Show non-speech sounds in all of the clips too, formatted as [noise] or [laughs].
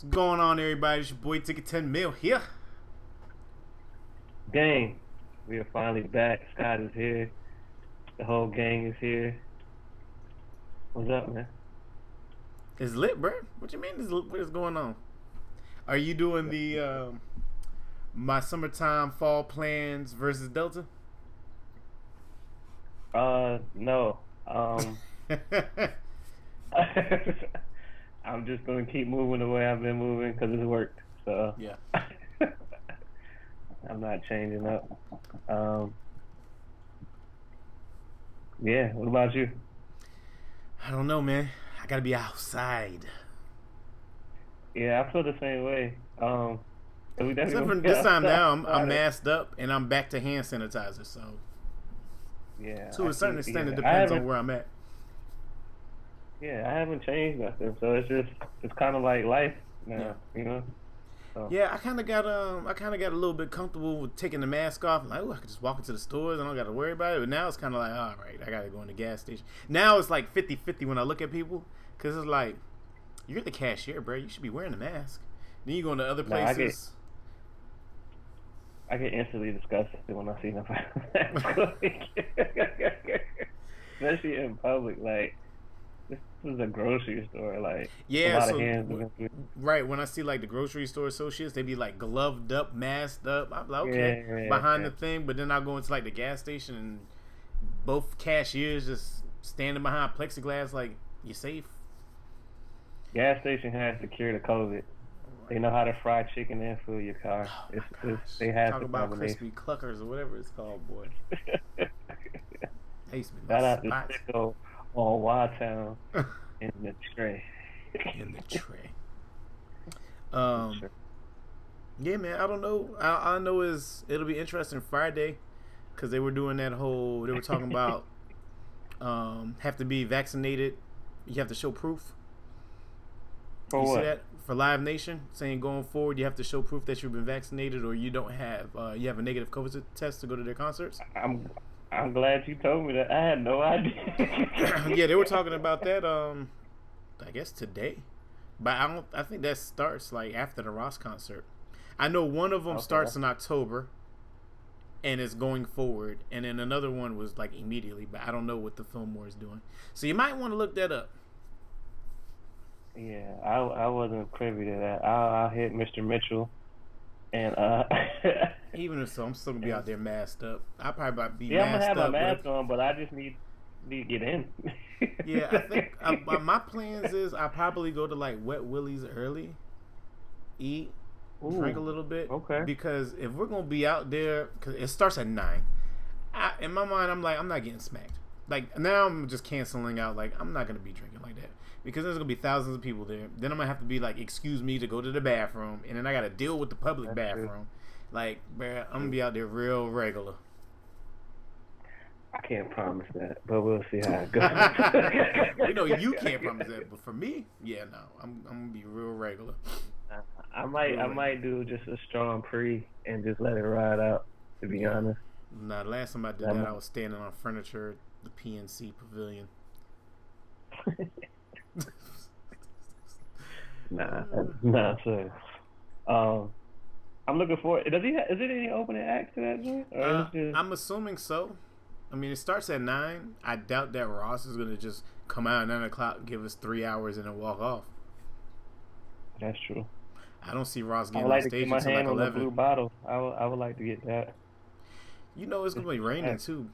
What's going on, everybody? It's your boy Ticket 10 Mil here. Gang, we are finally back. Scott is here. The whole gang is here. What's up, man? It's lit, bro. What you mean? Is what is going on? Are you doing the um, my summertime fall plans versus Delta? Uh, no. Um, [laughs] [laughs] [laughs] I'm just gonna keep moving the way I've been moving because it's worked. So yeah, [laughs] I'm not changing up. Um, yeah. What about you? I don't know, man. I gotta be outside. Yeah, I feel the same way. Um, Except for this time now, I'm. I'm masked up and I'm back to hand sanitizer. So Yeah. to I a certain extent, it depends on where I'm at. Yeah, I haven't changed nothing, so it's just it's kind of like life now, Yeah. you know. So, Yeah, I kind of got um, I kind of got a little bit comfortable with taking the mask off. Like, oh, I could just walk into the stores. And I don't got to worry about it. But now it's kind of like, all right, I got to go in the gas station. Now it's like 50-50 when I look at people, because it's like, you're the cashier, bro. You should be wearing a mask. Then you go into other Nah, I get- places. I get instantly disgusted when I see [laughs] [laughs] them, especially in public. Like this is a grocery store. Like Yeah, so of hands. w- right when I see like the grocery store associates, they be like gloved up, masked up. I'm like, okay, Yeah, behind yeah. the thing. But then I go into like the gas station and both cashiers just standing behind plexiglass, like you safe. Gas station has secured the COVID. They know how to fry chicken and fill your car. Oh It's, it's, they have Talk the about crispy cluckers or whatever it's called, boy. [laughs] That used to be Shout out to spot Sicko on Wild Town in the tray. in the [laughs] tray. Um, yeah, man. I don't know. I, I know is it'll be interesting Friday because they were doing that whole. They were talking about [laughs] um have to be vaccinated. You have to show proof. For you what? see that for Live Nation saying going forward you have to show proof that you've been vaccinated or you don't have uh, you have a negative COVID test to go to their concerts. I'm I'm glad you told me that. I had no idea. [laughs] yeah, they were talking about that. Um, I guess today, but I don't. I think that starts like after the Ross concert. I know one of them Okay. starts in October, and is going forward, and then another one was like immediately. But I don't know what the Fillmore is doing. So you might want to look that up. Yeah, I I wasn't privy to that. I'll, I'll hit Mr. Mitchell, and uh, [laughs] Even if so, I'm still gonna be out there masked up. I probably be yeah, I'm gonna have my mask with- on, but I just need need to get in. [laughs] yeah, I think uh, my plans is I probably go to like Wet Willie's early, eat, drink a little bit. okay. Because if we're gonna be out there, because it starts at nine. I, in my mind, I'm like, I'm not getting smacked. Like now, I'm just canceling out. Like I'm not gonna be drinking like that because there's gonna be thousands of people there. Then I'm gonna have to be like, excuse me to go to the bathroom, and then I gotta deal with the public That's true. Bathroom. Like, bruh, I'm gonna be out there real regular. I can't promise that, but we'll see how it goes. [laughs] you know, you [laughs] can't promise that, but for me, yeah, no, I'm, I'm gonna be real regular. I might I might do just a strong pre and just let it ride out. To be honest, Nah, the last time I did I'm- that, I was standing on furniture, at the PNC Pavilion. [laughs] nah, nah, sir. Um, I'm looking for. Does he? Ha- is it any opening act to that joint? Uh, just, I'm assuming so. I mean, it starts at nine. I doubt that Ross is gonna just come out at nine o'clock, give us three hours, and then walk off. that's true. I don't see Ross getting like on stage until like the blue eleven. bottle. I would, I would like to get that. You know, it's gonna be raining too.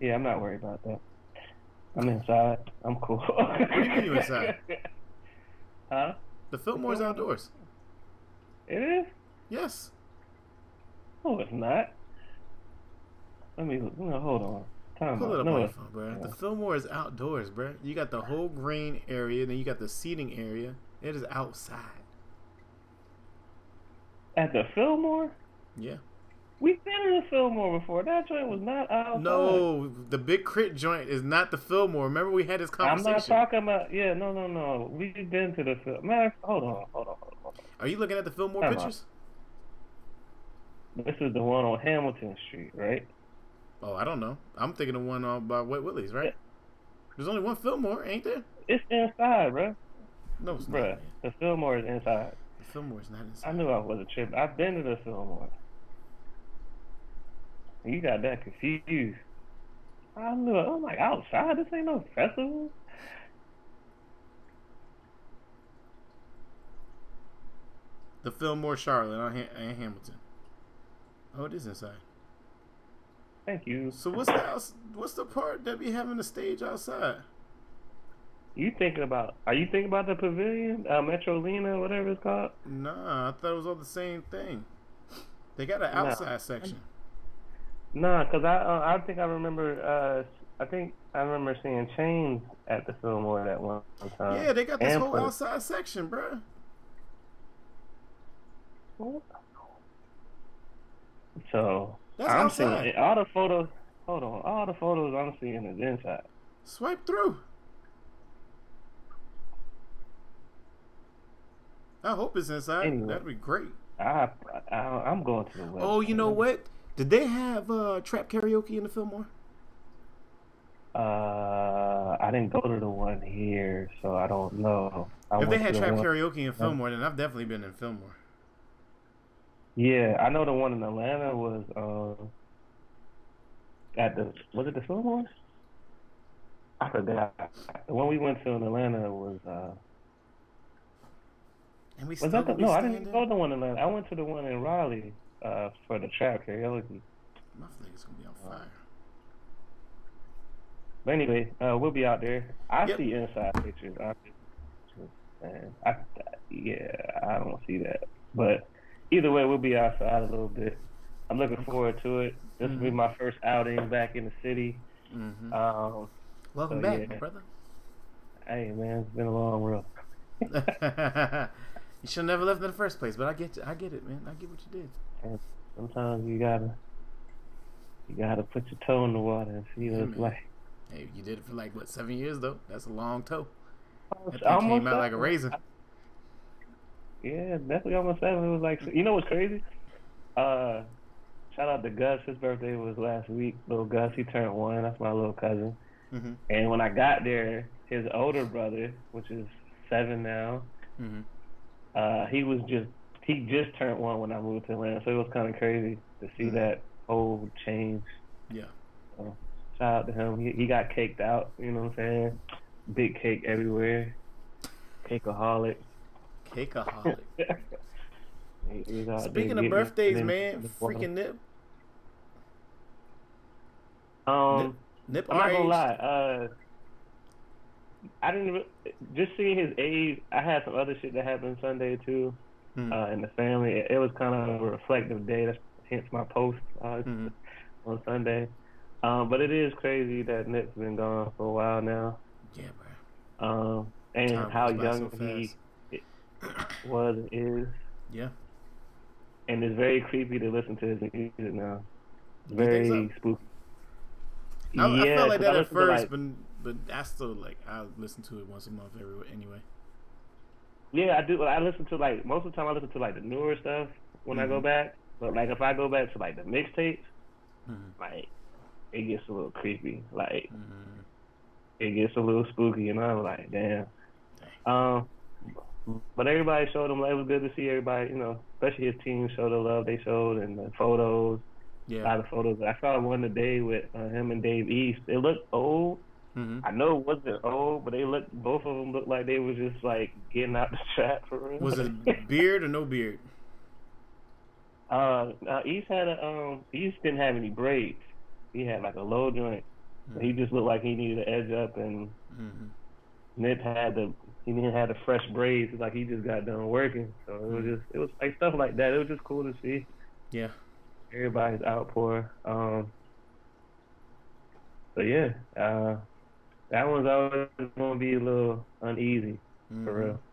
Yeah, I'm not worried about that. I'm inside. I'm cool. what do you mean you inside? [laughs] Huh? The Fillmore's outdoors. It is? Yes. No, it's not. Let me look. No, hold on. Time Pull it up No, on your phone, bro. The Fillmore is outdoors, bro. You got the whole green area, then you got the seating area. It is outside. At the Fillmore? Yeah. We've been in the Fillmore before. That joint was not outside. No, the big crit joint is not the Fillmore. Remember we had this conversation. I'm not talking about. Yeah, no, no, no. We've been to the Fillmore. Hold on, hold on, hold on. Are you looking at the Fillmore Time out. pictures? This is the one on Hamilton Street, right? Oh, I don't know. I'm thinking the one on by Wet Willie's, right? There's only one Fillmore, ain't there? It's inside, bro. No, it's Bruh, not. Man. the Fillmore is inside. The Fillmore is not inside. I knew I was a trip. I've been to the Fillmore. You got that confused. I knew. I'm like outside. This ain't no festival. The Fillmore Charlotte on ha- in Hamilton. Oh, it is inside. Thank you. So what's the outs- what's the part that be having the stage outside? You thinking about? Are you thinking about the pavilion, uh, Metrolina, whatever it's called? Nah, I thought it was all the same thing. They got an Nah. outside section. Nah, cause I uh, I think I remember. Uh, I think I remember seeing chains at the Fillmore that one time. yeah, they got this and whole outside section, bruh. So That's I'm outside. seeing all the photos. Hold on, all the photos I'm seeing is inside. Swipe through. I hope it's inside. Anyway. That'd be great. I, I I'm going to the. Oh, you know what? Did they have uh, trap karaoke in the Fillmore? Uh, I didn't go to the one here, so I don't know. I if they had trap one- karaoke in Fillmore, then I've definitely been in Fillmore. Yeah, I know the one in Atlanta was um at the was it the Fillmore? I forgot. The one we went to in Atlanta was uh And we was still that the, no? I didn't go to the one in Atlanta. I went to the one in Raleigh uh for the trap karaoke. My flavor's gonna be on fire. But anyway, uh, we'll be out there. I Yep. see inside pictures. I man, I, yeah, I don't see that. But either way, we'll be outside a little bit. I'm looking forward to it. This will be Mhm. my first outing back in the city. hmm Um, Welcome so, back, yeah. my brother. hey man, it's been a long road. [laughs] you should have never left in the first place, but I get I get it, man. I get what you did. And sometimes you gotta, you gotta put your toe in the water and see what Yeah, it's man. like. Hey, you did it for like what seven years though? That's a long toe. That thing came out like a razor. Yeah, definitely almost seven. It was like, you know what's crazy? Uh, shout out to Gus. His birthday was last week. Little Gus, he turned one. That's my little cousin. hmm And when I got there, his older brother, which is seven now, hmm uh, he was just he just turned one when I moved to Atlanta. So it was kind of crazy to see Mhm. that whole change. Yeah. Shout out to him. He, he got caked out. You know what I'm saying? Big cake everywhere. Cakeaholic. Cakeaholic. [laughs] He- he was out there Speaking of birthdays, man, freaking Nip. Um, Nip I'm not gonna lie. Uh, I didn't re- just seeing his age. I had some other shit that happened Sunday too, Mhm. uh, in the family. It, it was kind of a reflective day. That's hence my post uh, Mhm. on Sunday. Um, but it is crazy that Nip's been gone for a while now. Yeah, bro. Um, and Time how young so he. Was and is. Yeah. And it's very creepy to listen to his music now. Very think spooky. I, I felt like that I at first, like- but but I still like I listen to it once a month every anyway. Yeah, I do. I listen to like most of the time. I listen to like the newer stuff when I go Mhm. back. But like if I go back to like the mixtapes, Mhm. like it gets a little creepy. Like Mhm. it gets a little spooky, and I'm like, damn. Um, but everybody showed them him. It was good to see everybody. You know, especially his team show the love they showed and the photos. Yeah. A lot of photos. I saw one today with uh, him and Dave East. They looked old. hmm I know it wasn't old, but they looked. Both of them looked like they was just like getting out the [laughs] trap for real. Was it [laughs] beard or no beard? Uh, uh, East had a um. East didn't have any braids. He had like a low joint. Mm-hmm. He just looked like he needed to edge up, and hmm Nip had the he didn't have the fresh braids. It's like he just got done working. So it was just it was like stuff like that. It was just cool to see Yeah. everybody's outpour. Um. So yeah, uh, that one's always gonna be a little uneasy for Mhm. real.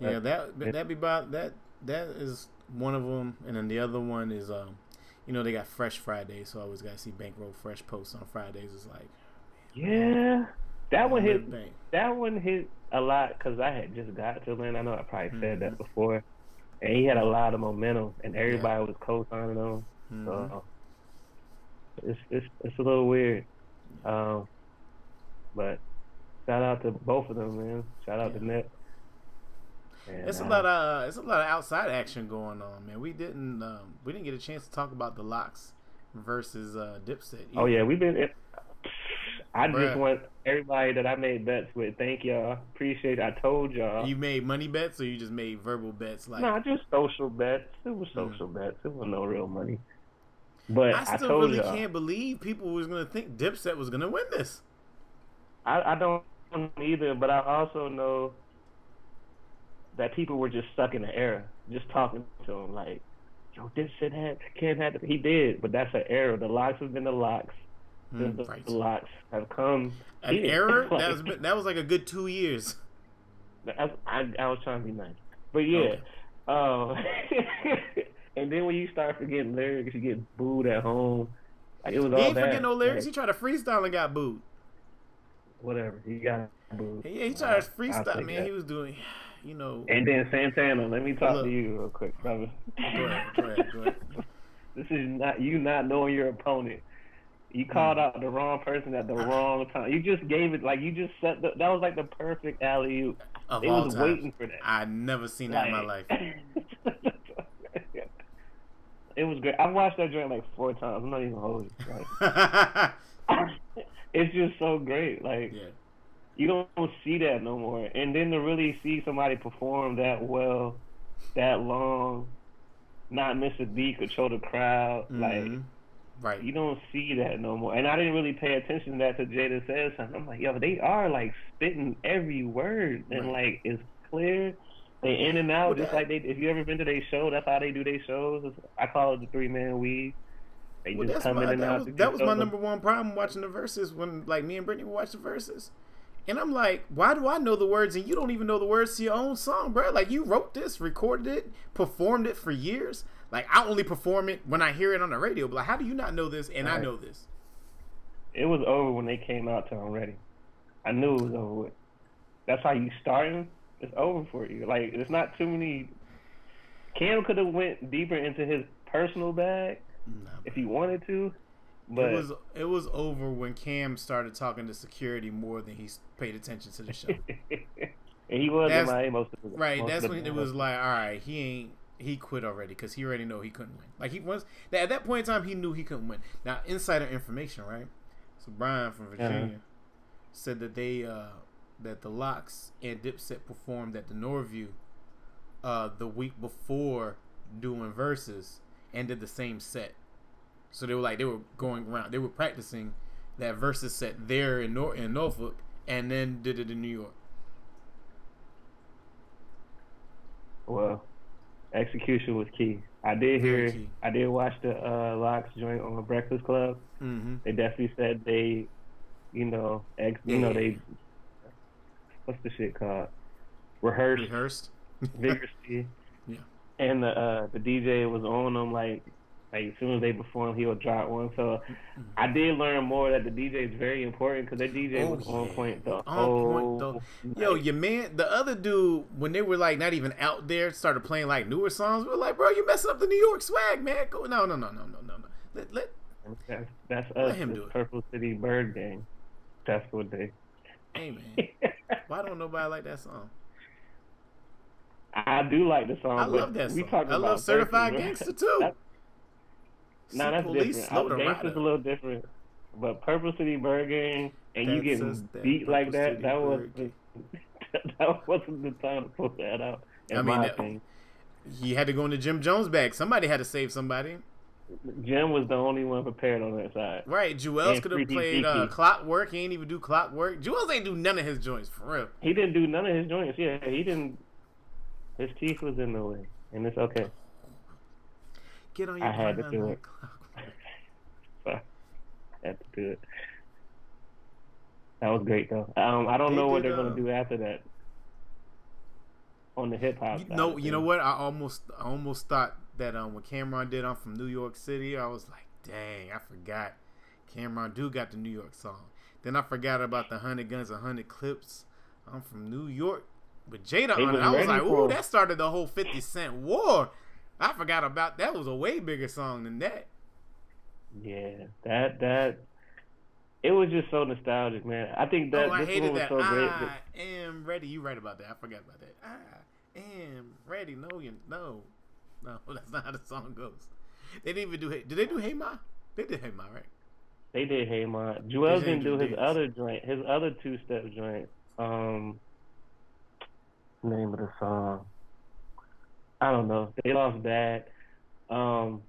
Yeah, that that be about that. That is one of them, and then the other one is um, you know they got Fresh Fridays, so I always gotta see Bankroll Fresh posts on Fridays. It's like Yeah, that one hit. That one hit a lot because I had just got to Atlanta. I know I probably said Mhm. that before, and he had a lot of momentum, and everybody was co-signing him. Mhm. So it's it's it's a little weird. Um, but shout out to both of them, man. Shout out to Yeah. Nip. it's a lot of uh, it's a lot of outside action going on, man. We didn't um, we didn't get a chance to talk about the LOX versus uh, Dipset. Either. Oh yeah, we've been. I Bruh. just want everybody that I made bets with. Thank y'all. Appreciate it. I told y'all. You made money bets, or you just made verbal bets? Like no, just social bets. It was social mm. bets. It was no real money. But I still I really y'all, can't believe people was gonna think Dipset was gonna win this. I, I don't either, but I also know that people were just stuck in the era, just talking to him like, "Yo, Dipset had can't have." He did, but that's an era. The LOX have been the LOX. Mm, the, right. LOX have come. An error [laughs] that was that was like a good two years. I, I, I was trying to be nice, but yeah. Okay. Uh, [laughs] and then when you start forgetting lyrics, you get booed at home. Like it was he all ain't bad. forget no lyrics. Like, he tried to freestyle and got booed. Whatever, he got booed. Yeah, he tried to freestyle. Man, that. he was doing, you know. And then Santana, let me talk look, to you real quick, brother. Go ahead, go ahead, go ahead. [laughs] this is not you not knowing your opponent. You called mm. out the wrong person at the wrong time. You just gave it like you just set the, that was like the perfect alley oop. They was times. waiting for that. I never seen that like, in my life. [laughs] it was great. I watched that joint like four times. I'm not even holding. Like, [laughs] [laughs] it's just so great. Like yeah. you don't see that no more. And then to really see somebody perform that well, that long, not miss a beat, control the crowd, mm-hmm. like Right. You don't see that no more. And I didn't really pay attention to that to Jada says something. I'm like, yo, they are like spitting every word and right. like it's clear. They in and out well, just that, like they. If you ever been to their show, that's how they do their shows. I call it the three man weave. They well, just come my, in and that out. Was, that was my number one problem watching the Verzuz when like me and Brittany would watch the Verzuz. And I'm like, why do I know the words and you don't even know the words to your own song, bro? Like you wrote this, recorded it, performed it for years. Like I only perform it when I hear it on the radio. But like, how do you not know this and right. I know this? It was over when they came out to I'm ready. I knew it was over with. That's how you starting. It's over for you. Like it's not too many. Cam could have went deeper into his personal bag nah, if he wanted to. But it was it was over when Cam started talking to security more than he paid attention to the show. [laughs] and he was that's, in Miami most of the right. That's when it was like, all right, he ain't he quit already because he already know he couldn't win. Like he was at that point in time, he knew he couldn't win. Now insider information, right? So Brian from Virginia uh-huh. said that they uh, that the LOX and Dipset performed at the Norview uh, the week before doing Verzuz and did the same set. So they were like they were going around, they were practicing that Verzuz set there in Nor- in Norfolk, and then did it in New York. Well, execution was key. I did hear, I did watch the uh, LOX joint on Breakfast Club. Mm-hmm. They definitely said they, you know, ex, you yeah. know they, what's the shit called? Rehearsed. Rehearsed. vigorously. [laughs] Yeah. And the uh, the DJ was on them like like as soon as they perform, he'll drop one. So mm-hmm. I did learn more that the DJ is very important because that DJ oh, was yeah. on point the on whole. Point though. Yo, your man, the other dude, when they were like not even out there, started playing like newer songs. We are like, bro, you messing up the New York swag, man. Go, no, no, no, no, no, no, no. Let, let that's, that's us. Let him do it. Purple City Byrd Gang. That's what they. Hey man, [laughs] why don't nobody like that song? I do like the song. I love that song. We talk I love Certified Gangster too. No, that's different. Slow Gangsta's a little different. But Purple City Burger and you getting beat like that, City that was the, [laughs] that wasn't the time to pull that out. I mean, he had to go into Jim Jones' bag. Somebody had to save somebody. Jim was the only one prepared on that side. Right. Juelz could have played uh, Clockwork. He ain't even do Clockwork. Juelz ain't do none of his joints, for real. He didn't do none of his joints. Yeah, he didn't. His teeth was in the way, and it's okay. Get on your [laughs] I had to do it. Had to do it. That was great though. Um, I don't they know what did, they're gonna uh, do after that on the hip hop. No, you know what? I almost, I almost thought that um, when Cam'ron did "I'm from New York City," I was like, dang, I forgot. Cam'ron do got the New York song. Then I forgot about the hundred guns, hundred clips. I'm from New York with Jada on it. I was like, ooh, that started the whole Fifty Cent war. I forgot about that. Was a way bigger song than that. Yeah, that that it was just so nostalgic, man. I think that oh, I this hated one was that. so great. I am ready. You right about that. I forgot about that. I am ready. no, you no, no, [laughs] that's not how the song goes. They didn't even do. Did they do Hey Ma? They did Hey Ma, right? They did Hey Ma. Joel didn't do his other joint, his other two step joint. Um, name of the song. I don't know. They lost bad. Um,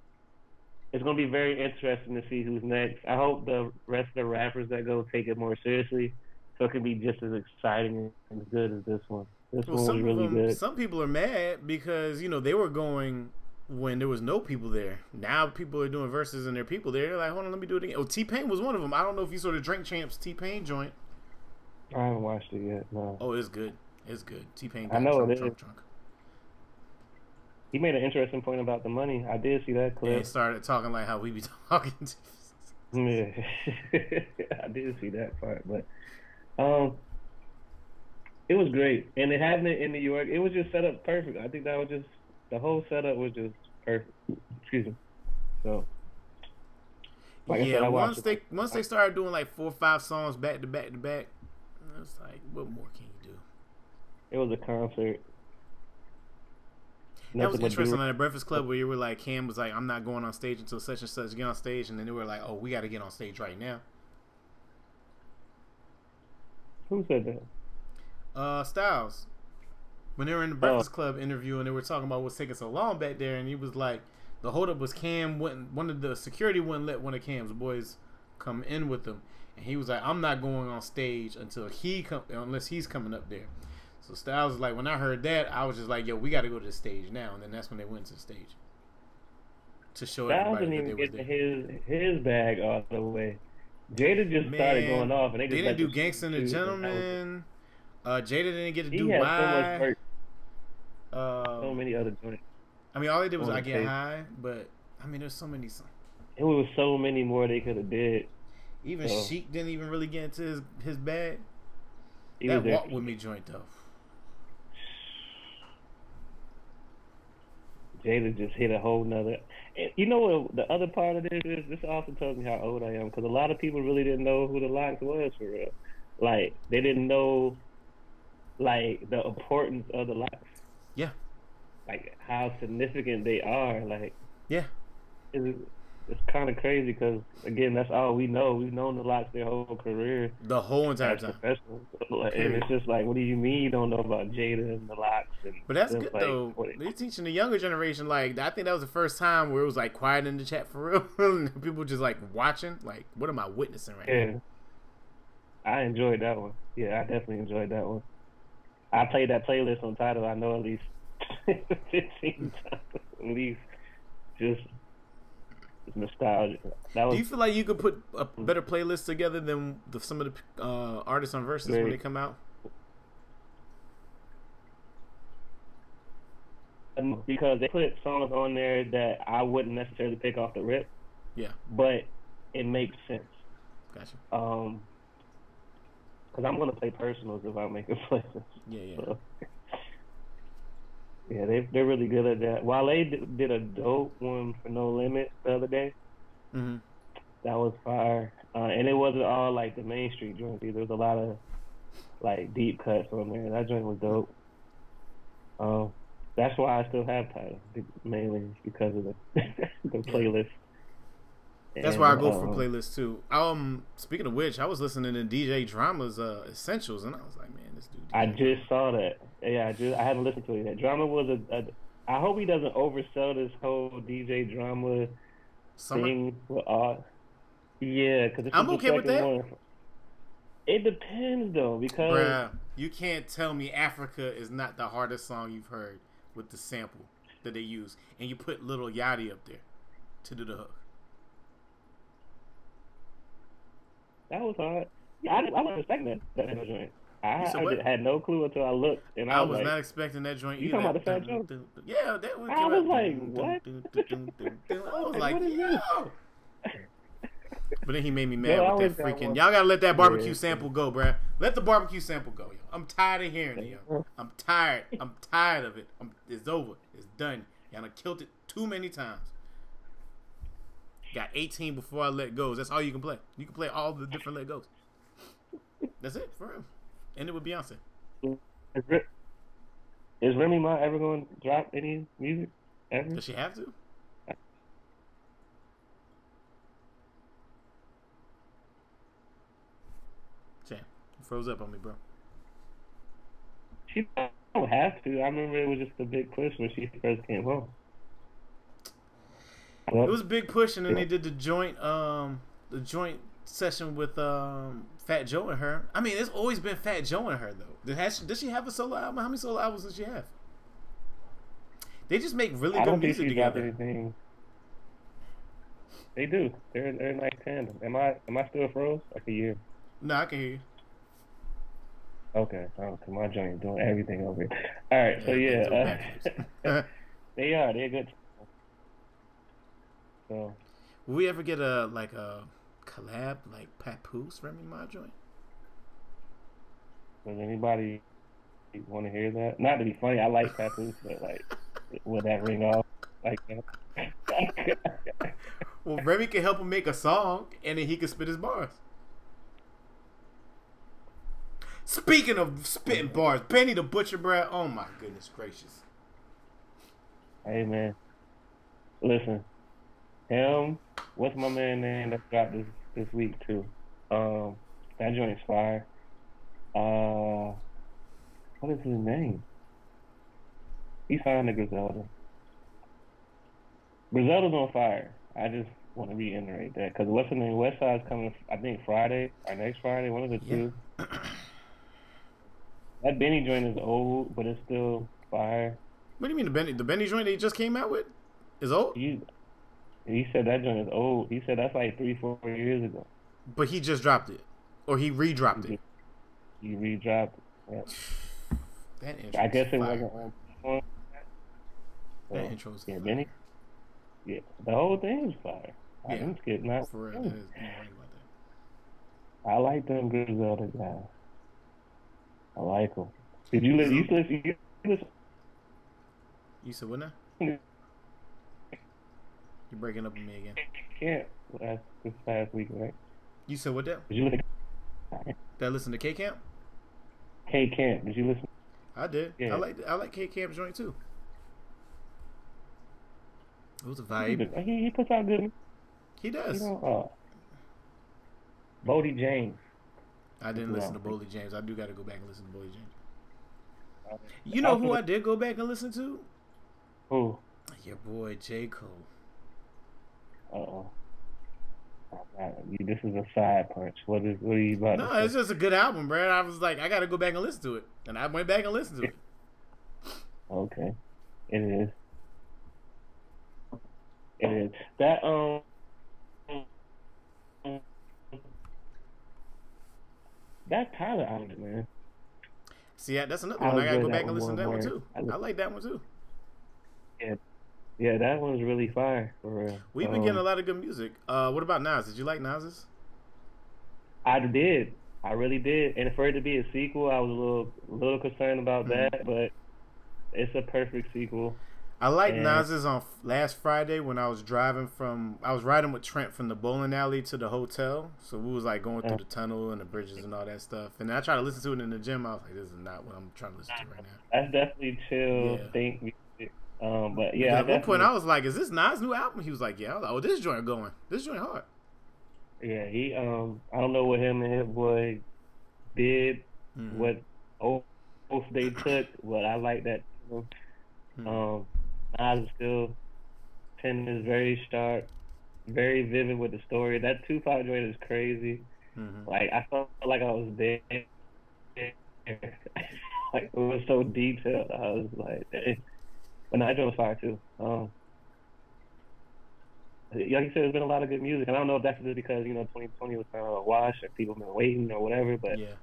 it's gonna be very interesting to see who's next. I hope the rest of the rappers that go take it more seriously, so it can be just as exciting and as good as this one. This well, one was really them, good. Some people are mad because you know they were going when there was no people there. Now people are doing Verzuz and there are people there. They're like, hold on, let me do it again. Oh, T Pain was one of them. I don't know if you saw the Drink Champs T Pain joint. I haven't watched it yet. No. Oh, it's good. It's good. T Pain. I know drunk, it drunk, is. Drunk. He made an interesting point about the money. I did see that clip. And he started talking like how we be [laughs] talking. yeah, [laughs] I did see that part, but um, it was great, and it happened in New York. It was just set up perfect. I think that was just the whole setup was just perfect. Excuse me. So. Like yeah, said, once they once they started doing like four or five songs back to back to back, it's like, what more can you do? It was a concert. That was interesting on the Breakfast Club where you were like, Cam was like, I'm not going on stage until such and such get on stage, and then they were like, oh, we got to get on stage right now. Who said that? Uh, Styles. When they were in the Breakfast oh. Club interview and they were talking about what's taking so long back there, and he was like, the holdup was Cam wouldn't one of the security wouldn't let one of Cam's boys come in with them, and he was like, I'm not going on stage until he come unless he's coming up there. So Styles was like, when I heard that, I was just like, yo, we got to go to the stage now, and then that's when they went to the stage to show Styles everybody didn't even get his his bag all the way. Jada just Man, started going off, and they, they didn't do "Gangsta and the Gentleman." Uh, Jada didn't get to he do had "Why." So, much uh, so many other joints. I mean, all they did was "I Get High," but I mean, there's so many. It was so many more they could have did. Even so. Sheek didn't even really get into his his bag. He that walk with me joint though. Jada just hit a whole nother. And you know what? The other part of this is this also tells me how old I am because a lot of people really didn't know who the LOX was for real. Like they didn't know, like the importance of the LOX. Yeah. Like how significant they are. Like yeah. It's kind of crazy because again, that's all we know. We've known the LOX their whole career. The whole entire time. Like, and it's just like, what do you mean you don't know about Jada and the LOX? And but that's good like, though. They're teaching the younger generation. Like, I think that was the first time where it was like quiet in the chat for real. [laughs] People just like watching. Like, what am I witnessing right yeah. now? I enjoyed that one. Yeah, I definitely enjoyed that one. I played that playlist on Tidal. I know at least [laughs] fifteen times at least. Just nostalgia. That was, Do you feel like you could put a better playlist together than the, some of the uh, artists on Verzuz when they come out? Because they put songs on there that I wouldn't necessarily pick off the rip. Yeah. But it makes sense. Gotcha. Um, because I'm gonna play personals if I make a playlist. Yeah, yeah. So. [laughs] Yeah, they they're really good at that. Wale did a dope one for No Limit the other day. Mm-hmm. That was fire, uh, and it wasn't all like the Main Street joints. There was a lot of like deep cuts on there. That joint was dope. Um, that's why I still have Tidal mainly because of the [laughs] the playlist. That's and, why I go for um, playlists too. Um, speaking of which, I was listening to DJ Drama's uh, Essentials, and I was like, man, this dude. I just saw that. Yeah, I just I haven't listened to it yet. Drama was a, a. I hope he doesn't oversell this whole DJ Drama Summer? thing with art. Yeah, because I'm okay with that. One. It depends though, because Bruh, you can't tell me Africa is not the hardest song you've heard with the sample that they use, and you put Lil Yachty up there to do the hook. That was hard. Yeah, I, I wasn't expecting that, that joint. I, I had no clue until I looked, and I, I was, like, not expecting that joint. You either. talking about the Fat Joe? Yeah, that was. I was like, what? I was like, yo. But then he made me mad yeah, with that freaking. Y'all gotta let that barbecue yeah. sample go, bruh. Let the barbecue sample go, yo. I'm tired of hearing it, yo. [laughs] I'm tired. I'm tired of it. I'm, it's over. It's done. Y'all done killed it too many times. Got 18 before I let goes. That's all you can play. You can play all the different let goes. That's it for him. And it with Beyonce. Is Remy Ma ever going to drop any music ever? Does she have to? Damn, you froze up on me, bro. She don't have to. I remember it was just a big push when she first came home. Well, It was a big push, and then they did the joint, um, the joint session with um, Fat Joe and her. I mean, it's always been Fat Joe and her though. Did, has she, does she have a solo album? How many solo albums does she have? They just make really I good music together. They do. They're they're a nice tandem. Am I am I still froze? Like a year. No, I can hear you. Okay. Oh, 'cause my joint doing everything over here. All right. So Yeah, yeah, do it uh, [laughs] [laughs] they are. They're good. So Will we ever get a like a collab like Papoose Remy Ma joint? does anybody want to hear that? Not to be funny, I like Papoose, but like, will that ring off like that? [laughs] Well, Remy can help him make a song, and then he can spit his bars. Speaking of spitting bars, Benny the Butcher, Brad. Oh my goodness gracious. hey man, listen, him. What's my man name that dropped this this week too? Um, that joint's fire. Uh, what is his name? He signed to Griselda. Griselda's on fire. I just want to reiterate that because what's the name? West Side's coming. I think Friday or next Friday. One of the Yeah. two. That Benny joint is old, but it's still fire. What do you mean the Benny the Benny joint they just came out with is old? You, he said that joint is old. He said that's like three, four years ago. But he just dropped it. Or he re-dropped it. You re-dropped it. Yeah. [sighs] That I guess it wasn't on. That so, intro is yeah, fire. Benny. Yeah, the whole thing is fire. I Yeah. didn't skip not. For real, that is, you're right about that. I like them Griselda guys. I like them. Did you listen? You listen? You listen? You said what now? [laughs] Yeah. You're breaking up with me again. Can't last this past week, right? You said what that? Did you listen? Did I listen to K Camp? K Camp. Did you listen? I did. Yeah. I like I like K Camp joint too. It was a vibe. He, he puts out good. He You does. know, uh, Boldy James. I didn't listen to. Boldy James. I do got to go back and listen to Boldy James. You know who I did go back and listen to? Who? Your boy J Cole. Uh oh. This is a side punch. What is? What are you about? No, it's just a good album, bro. I was like, I got to go back and listen to it, and I went back and listened to it. [laughs] Okay. It is. It is. That um. That Tyler album, man. See, that's another I one. I got to go back and listen to that more. one too. I- I like that one too. Yeah, that one's really fire for real. We've been Um, getting a lot of good music. Uh, what about Nas? Did you like Nas's? I did. I really did. And for it to be a sequel, I was a little, a little concerned about Mhm. that, but it's a perfect sequel. I like And- Nas's on last Friday when I was driving from. I was riding with Trent from the bowling alley to the hotel, so we was like going through the tunnel and the bridges and all that stuff. And I tried to listen to it in the gym. I was like, this is not what I'm trying to listen to right now. That's definitely chill Yeah. think. Um, but Yeah, yeah, at one point I was like, "Is this Nas' new album?" He was like, "Yeah." I was like, "Oh, this joint going. This joint hard." Yeah, he um I don't know what him and his boy did, Mhm. what oath they took, but I like that. too. Mhm. Um Nas is still pen is very sharp, very vivid with the story. That Tupac joint is crazy. Mhm. Like I felt like I was there. [laughs] like it was so detailed. I was like. But no, that joint was fire too. Um, like you said, there's been a lot of good music, and I don't know if that's just because you know 2020 was kind of a wash, or people been waiting or whatever. But yeah.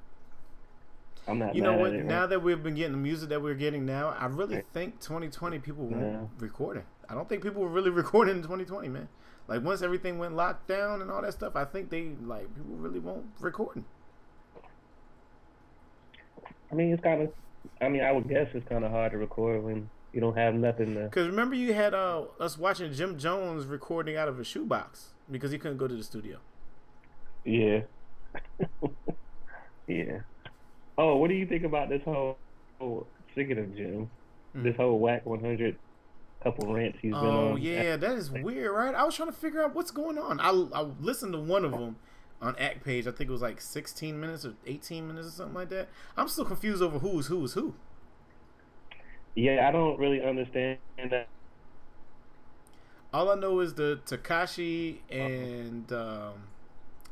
I'm not. You know what? It, Now right? that we've been getting the music that we're getting now, I really Right. think 2020 people won't Yeah. recording. I don't think people were really [laughs] recording in 2020, man. Like once everything went locked down and all that stuff, I think they like people really won't recording. I mean, it's kind of. I mean, I would guess it's kind of hard to record when you don't have nothing to. Cause remember you had uh, us watching Jim Jones recording out of a shoebox because he couldn't go to the studio. Yeah. [laughs] yeah. Oh, what do you think about this whole, whole speaking of Jim? mm-hmm. this whole Wack 100 couple rants he's been oh, on. Oh yeah, that is weird, right? I was trying to figure out what's going on. I I listened to one of them on Act page. I think it was like 16 minutes or 18 minutes or something like that. I'm still confused over who is who is who. Yeah, I don't really understand that. All I know is the Tekashi and um,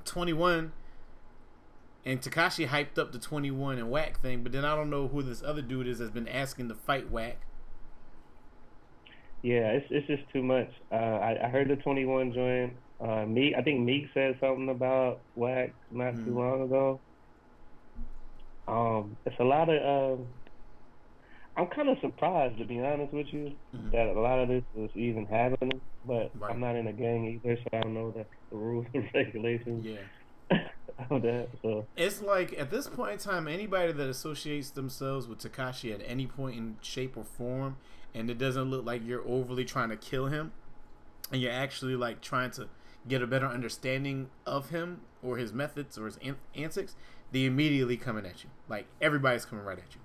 21 and Tekashi hyped up the 21 and Wack thing, but then I don't know who this other dude is that's been asking to fight Wack. Yeah, it's it's just too much. Uh, I, I heard the 21 join. Uh, Meek, I think Meek said something about Wack not mm. too mm-hmm. long ago. Um, it's a lot of. Um, I'm kind of surprised, to be honest with you, mm-hmm. that a lot of this is even happening. But right. I'm not in a gang either, so I don't know the, the rules [laughs] and regulations. Yeah. [laughs] of that. So it's like at this point in time, anybody that associates themselves with Tekashi at any point in shape or form, and it doesn't look like you're overly trying to kill him, and you're actually like trying to get a better understanding of him or his methods or his antics, they immediately coming at you. Like everybody's coming right at you.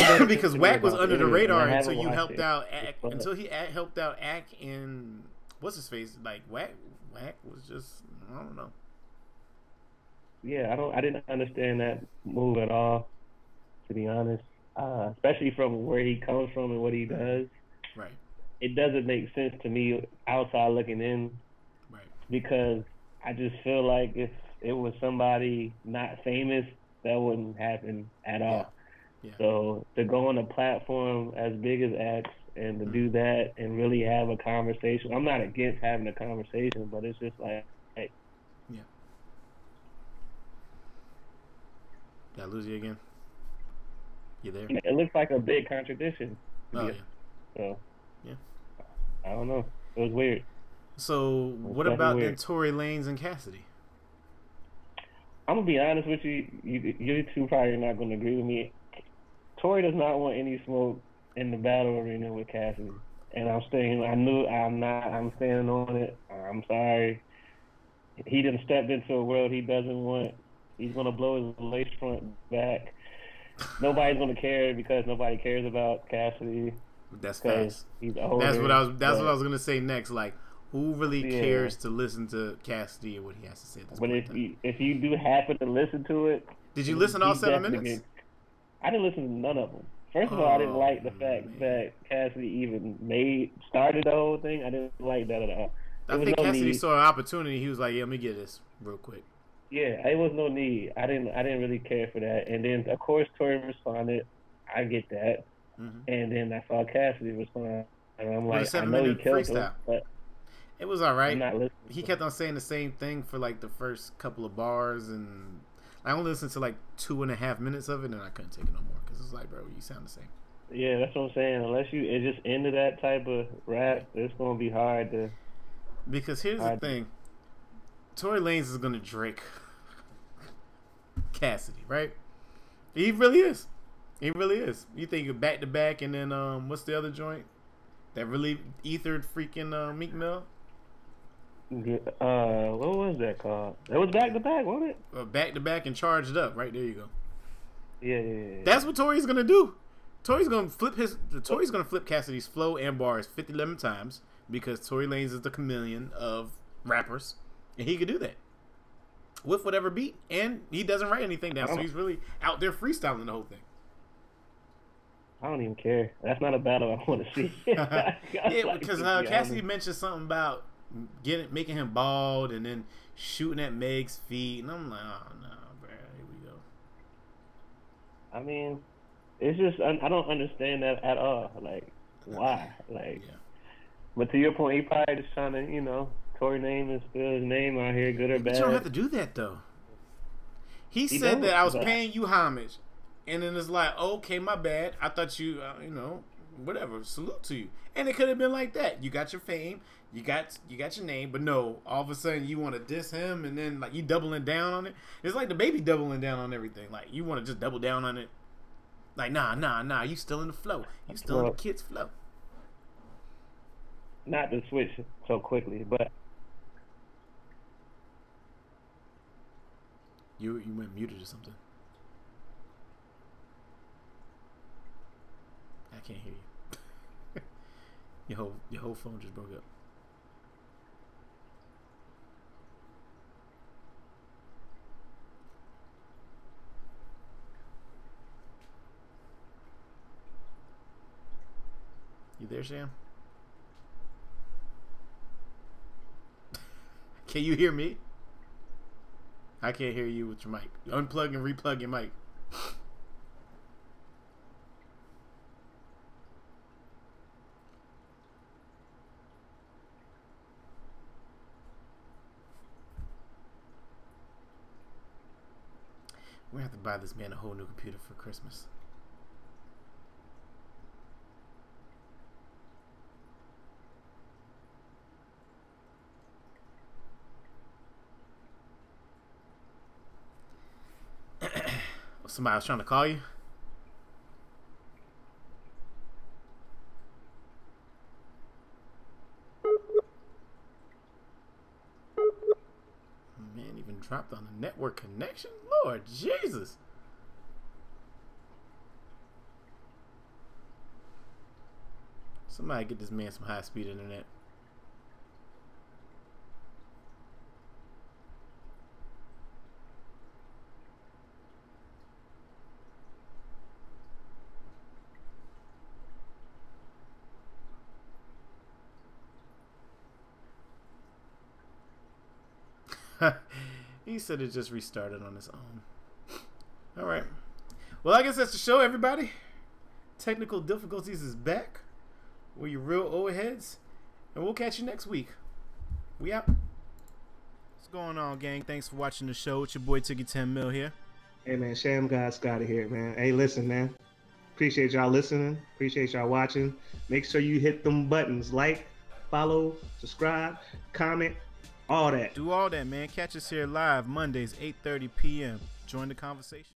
[laughs] because Wack was under the radar until you helped out Ak, until he helped out Ak and what's his face like Wack Wack was just I don't know. Yeah, I don't I didn't understand that move at all, to be honest. Uh, especially from where he comes from and what he does. Right. It doesn't make sense to me outside looking in. Right. Because I just feel like if it was somebody not famous, that wouldn't happen at all. Yeah. So to go on a platform as big as X and to do that and really have a conversation, I'm not against having a conversation, but it's just like, hey. Yeah. Did I lose you again? You there? It looks like a big contradiction. Oh, yeah. So, yeah. I don't know. It was weird. So, what about weird. then Tory Lanez and Cassidy? I'm gonna be honest with you. You, you two probably not gonna agree with me. Tory does not want any smoke in the battle arena with Cassidy, and I'm staying. I knew I'm not. I'm standing on it. I'm sorry. He didn't step into a world he doesn't want. He's gonna blow his lace front back. Nobody's gonna care because nobody cares about Cassidy. That's older, that's what I was. That's but, what I was gonna say next. Like, who really yeah. cares to listen to Cassidy and what he has to say? but if you if you do happen to listen to it, did you listen all seven minutes? I didn't listen to none of them. First of all, I didn't like the fact man. that Cassidy even made started the whole thing. I didn't like that at all. I think no Cassidy need. saw an opportunity. He was like, "Yeah, let me get this real quick." Yeah, it was no need. I didn't. I didn't really care for that. And then, of course, Tory responded. I get that. Mm-hmm. And then I saw Cassidy respond, and I'm like, I know he killed him, but it was all right. He kept on saying the same thing for like the first couple of bars, and I only listened to like two and a half minutes of it, and I couldn't take it no more because it's like, bro, you sound the same. Yeah, that's what I'm saying. Unless you it just into that type of rap, it's gonna be hard to. Because here's the thing, Tory Lanez is gonna Drake [laughs] Cassidy, right? He really is. He really is. You think back to back, and then um, what's the other joint that really ethered freaking uh, Meek Mill? Uh, what was that called? It was back to back, wasn't it? Uh, back to back and charged up. Right there, you go. Yeah, yeah, yeah. That's what Tory's gonna do. Tory's gonna flip his. Tory's gonna flip Cassidy's flow and bars 50, 11 times because Tory Lanez is the chameleon of rappers, and he could do that with whatever beat, and he doesn't write anything down, so he's really out there freestyling the whole thing. I don't even care. That's not a battle I want to see. [laughs] [laughs] yeah, because uh, Cassidy mentioned something about getting making him bald and then shooting at Meg's feet, and I'm like, oh no, bro, here we go. I mean, it's just I don't understand that at all. Like, why? Like, yeah. but to your point, he probably just trying to, you know, Tory name and spill his name out here, good or bad. You don't have to do that though. He, he said that I was paying you homage, and then it's like, okay, my bad. I thought you, uh, you know, whatever. Salute to you. And it could have been like that. You got your fame, you got you got your name, but no, all of a sudden you want to diss him, and then like you doubling down on it. It's like the baby doubling down on everything. Like you want to just double down on it. Like nah, nah, nah. You still in the flow. You still well, in the kids' flow. Not to switch so quickly, but you you went muted or something. I can't hear you. [laughs] your whole your whole phone just broke up. You there, Sam? [laughs] Can you hear me? I can't hear you with your mic. Unplug and replug your mic. We're gonna have to buy this man a whole new computer for Christmas. [clears throat] Somebody was trying to call you. Man, even dropped on the network connection. Lord Jesus. Somebody get this man some high speed internet. he said it just restarted on its own. All right. Well, I guess that's the show, everybody. Technical difficulties is back. We're your real old heads. And we'll catch you next week. We out. What's going on, gang? Thanks for watching the show. It's your boy Ticket 10 Mil here. Hey, man. Sham God Scotty here, man. Hey, listen, man. Appreciate y'all listening. Appreciate y'all watching. Make sure you hit them buttons like, follow, subscribe, comment, all that. Do all that, man. Catch us here live Mondays, 8.30 p.m. Join the conversation.